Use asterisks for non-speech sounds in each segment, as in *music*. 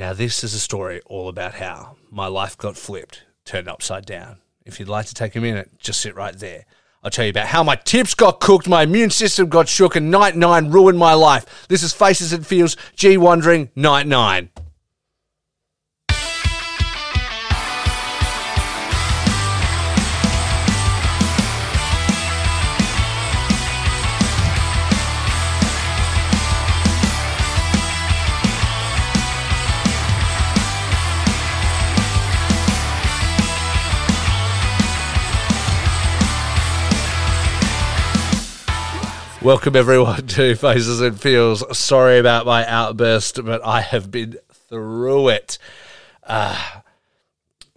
Now, this is a story all about how my life got flipped, turned upside down. If you'd like to take a minute, just sit right there. I'll tell you about how my tips got cooked, my immune system got shook, and Night 9 ruined my life. This is Faces and Feels, G Wondering, Night 9. Welcome everyone to Faces and Feels. Sorry about my outburst, but I have been through it. Uh,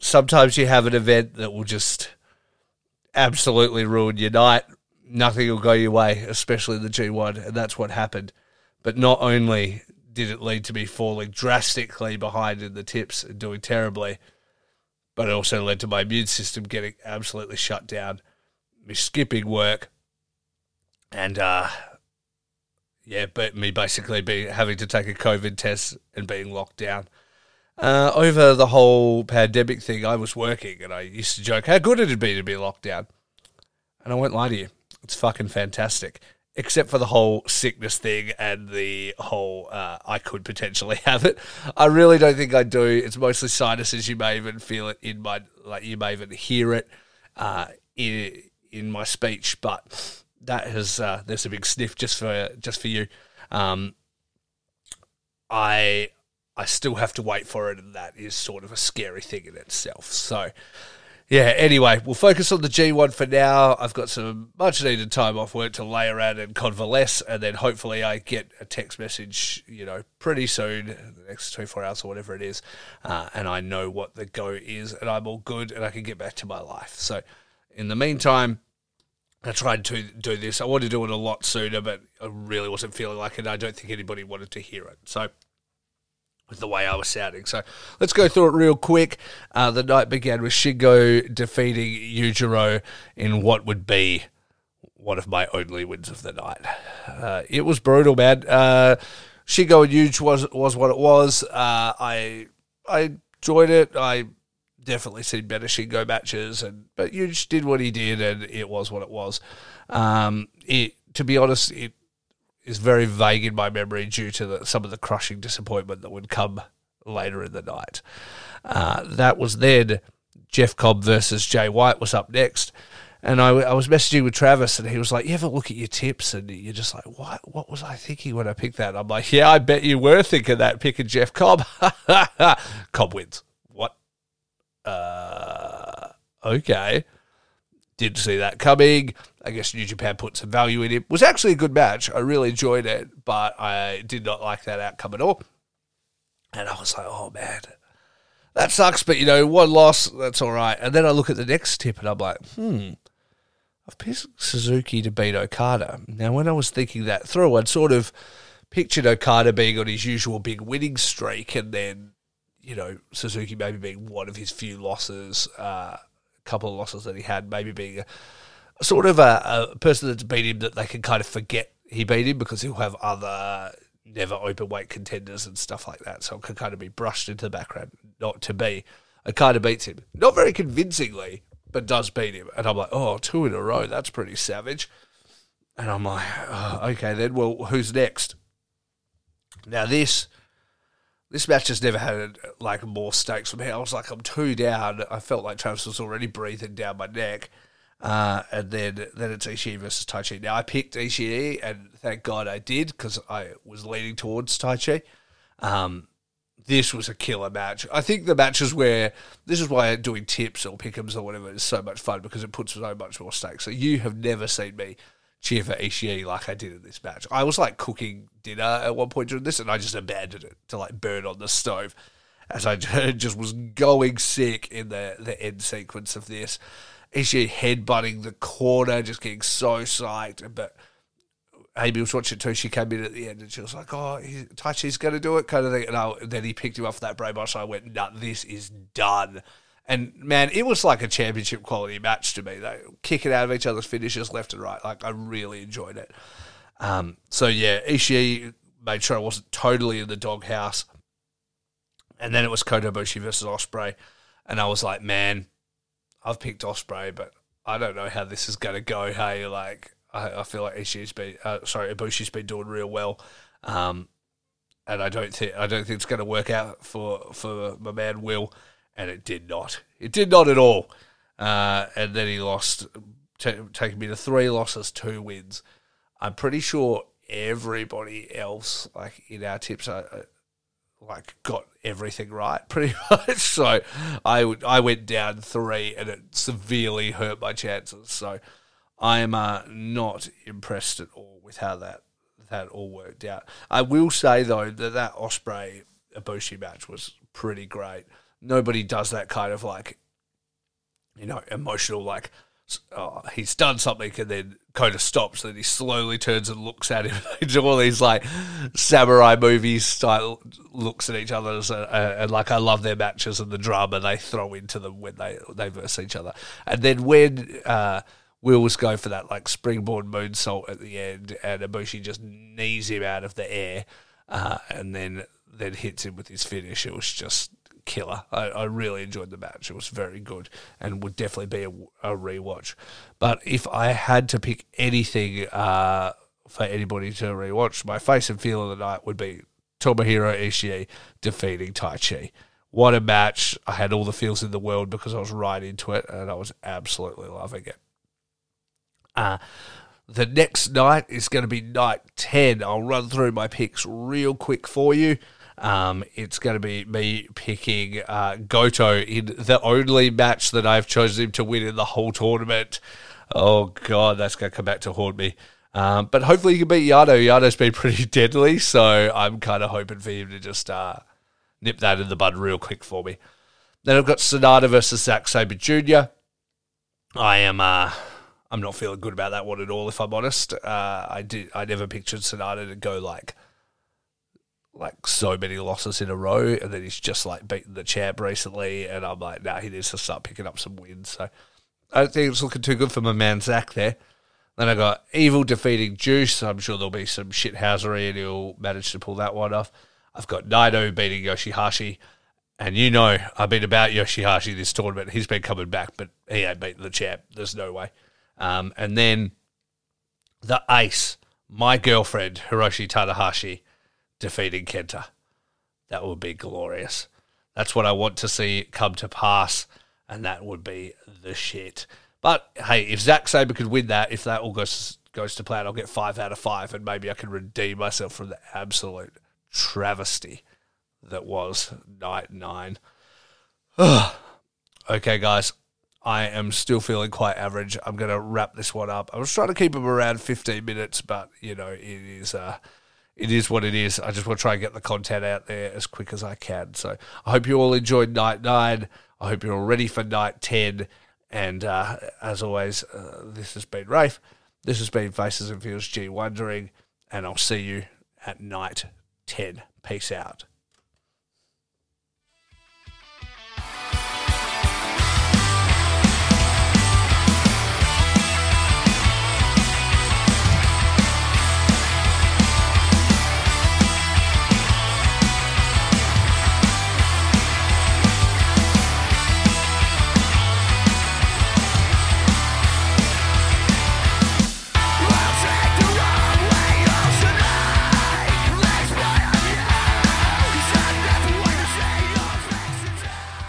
sometimes you have an event that will just absolutely ruin your night. Nothing will go your way, especially the G1, and that's what happened. But not only did it lead to me falling drastically behind in the tips and doing terribly, but it also led to my immune system getting absolutely shut down, me skipping work, and uh, yeah, but me basically being having to take a COVID test and being locked down. Uh, over the whole pandemic thing, I was working and I used to joke how good it'd be to be locked down. And I won't lie to you, it's fucking fantastic. Except for the whole sickness thing and the whole uh, I could potentially *laughs* have it. I really don't think I do. It's mostly sinuses. You may even feel it in my like you may even hear it uh, in in my speech, but that has uh, there's a big sniff just for just for you. Um, I I still have to wait for it, and that is sort of a scary thing in itself. So, yeah. Anyway, we'll focus on the G1 for now. I've got some much needed time off work to lay around and convalesce, and then hopefully I get a text message, you know, pretty soon, the next twenty four hours or whatever it is, uh, and I know what the go is, and I'm all good, and I can get back to my life. So, in the meantime I tried to do this. I wanted to do it a lot sooner, but I really wasn't feeling like it. I don't think anybody wanted to hear it. So, with the way I was sounding. So, let's go through it real quick. Uh, the night began with Shingo defeating Yujiro in what would be one of my only wins of the night. Uh, it was brutal, man. Uh, Shingo and Yuj was was what it was. Uh, I I enjoyed it. I definitely seen better Shingo matches, and but Huge did what he did, and it was what it was. Um, it to be honest, it is very vague in my memory due to the, some of the crushing disappointment that would come later in the night. Uh, that was then Jeff Cobb versus Jay White was up next. And I, I was messaging with Travis, and he was like, "You ever look at your tips, and you're just like, what? What was I thinking when I picked that?" I'm like, "Yeah, I bet you were thinking that picking Jeff Cobb. *laughs* Cobb wins." Uh, okay. Didn't see that coming. I guess New Japan put some value in it. Was actually a good match. I really enjoyed it, but I did not like that outcome at all. And I was like, oh man, that sucks. But you know, one loss, that's all right. And then I look at the next tip and I'm like, hmm, I've picked Suzuki to beat Okada. Now, when I was thinking that through, I'd sort of pictured Okada being on his usual big winning streak and then you know, Suzuki maybe being one of his few losses, uh, a couple of losses that he had, maybe being a, sort of a, a, person that's beat him that they can kind of forget he beat him because he'll have other never open weight contenders and stuff like that. So it can kind of be brushed into the background, not to be. It kind of beats him. Not very convincingly, but does beat him. And I'm like, oh, two in a row. That's pretty savage. And I'm like, oh, okay, then, well, who's next? Now, this this match has never had like more stakes for me. I was like, I'm two down. I felt like Travis was already breathing down my neck. Uh, and then then it's Ishii versus Taichi. Now I picked Ishii, and thank God I did because I was leaning towards Taichi. Um, this was a killer match. I think the matches where this is why doing tips or pickums or whatever is so much fun because it puts so much more stakes. So you have never seen me cheer for Ishii like I did in this match. I was like cooking dinner at one point during this, and I just abandoned it to like burn on the stove as I *laughs* just was going sick in the the end sequence of this. Ishii headbutting the corner, just getting so psyched, but. Amy was watching too. She came in at the end and she was like, "Oh, Taichi's going to do it," kind of thing. And, I, then he picked him off that brainwash. I went, "No, nah, this is done." And man, it was like a championship quality match to me. They kicking out of each other's finishes left and right. Like I really enjoyed it. Um, so yeah, Ishii made sure I wasn't totally in the doghouse. And then it was Kota Ibushi versus Ospreay, and I was like, man, I've picked Ospreay, but I don't know how this is going to go. Hey, like I, I feel like Ishii's been, uh, sorry, Ibushi's been doing real well, um, and I don't think I don't think it's going to work out for for my man Will, and it did not. It did not at all. Uh, and then he lost, t- taking me to three losses, two wins. I'm pretty sure everybody else, like in our tips, uh, like got everything right *laughs* pretty much. So I I went down three, and it severely hurt my chances. So I am uh, not impressed at all with how that that all worked out. I will say though that that Ospreay Ibushi match was pretty great. Nobody does that kind of like, you know, emotional like oh, he's done something and then Kota stops and he slowly turns and looks at him. *laughs* do all these like samurai movies style looks at each other and, uh, and, like I love their matches and the drama they throw into them when they they verse each other. And then when uh, Will's go for that like springboard moonsault at the end and Ibushi just knees him out of the air uh, and then then hits him with his finish. It was just killer. I, I, really enjoyed the match. It was very good and would definitely be a, a rewatch. But if I had to pick anything uh, for anybody to rewatch, my face and feel of the night would be Tomohiro Ishii defeating Taichi. What a match. I had all the feels in the world because I was right into it and I was absolutely loving it. Uh, the next night is going to be night 10. I'll run through my picks real quick for you. Um, it's going to be me picking uh, Goto in the only match that I've chosen him to win in the whole tournament. Oh, God, that's going to come back to haunt me. Um, but hopefully he can beat Yano. Yano's been *laughs* pretty deadly, so I'm kind of hoping for him to just uh, nip that in the bud real quick for me. Then I've got Sanada versus Zack Sabre Jr. I am uh, I'm not feeling good about that one at all, if I'm honest. Uh, I did I never pictured Sanada to go like like so many losses in a row, and then he's just like beaten the champ recently, and I'm like, nah, he needs to start picking up some wins. So I don't think it's looking too good for my man Zack there. Then I got Evil defeating Juice. I'm sure there'll be some shithousery, and he'll manage to pull that one off. I've got Naito beating Yoshihashi. And you know, I've been about Yoshihashi this tournament. He's been coming back, but he ain't beaten the champ. There's no way. Um, and then the ace, my girlfriend, Hiroshi Tanahashi defeating Kenta. That would be glorious. That's what I want to see come to pass, and that would be the shit. But hey, if Zack Sabre could win that, if that all goes goes to plan, I'll get five out of five, and maybe I can redeem myself from the absolute travesty that was night nine. *sighs* okay, guys, I am still feeling quite average. I'm going to wrap this one up. I was trying to keep them around 15 minutes, but you know it is. Uh, it is what it is. I just want to try and get the content out there as quick as I can. So I hope you all enjoyed night nine. I hope you're all ready for night 10. And uh, as always, uh, this has been Rafe. This has been Faces and Feels G Wondering. And I'll see you at night 10. Peace out.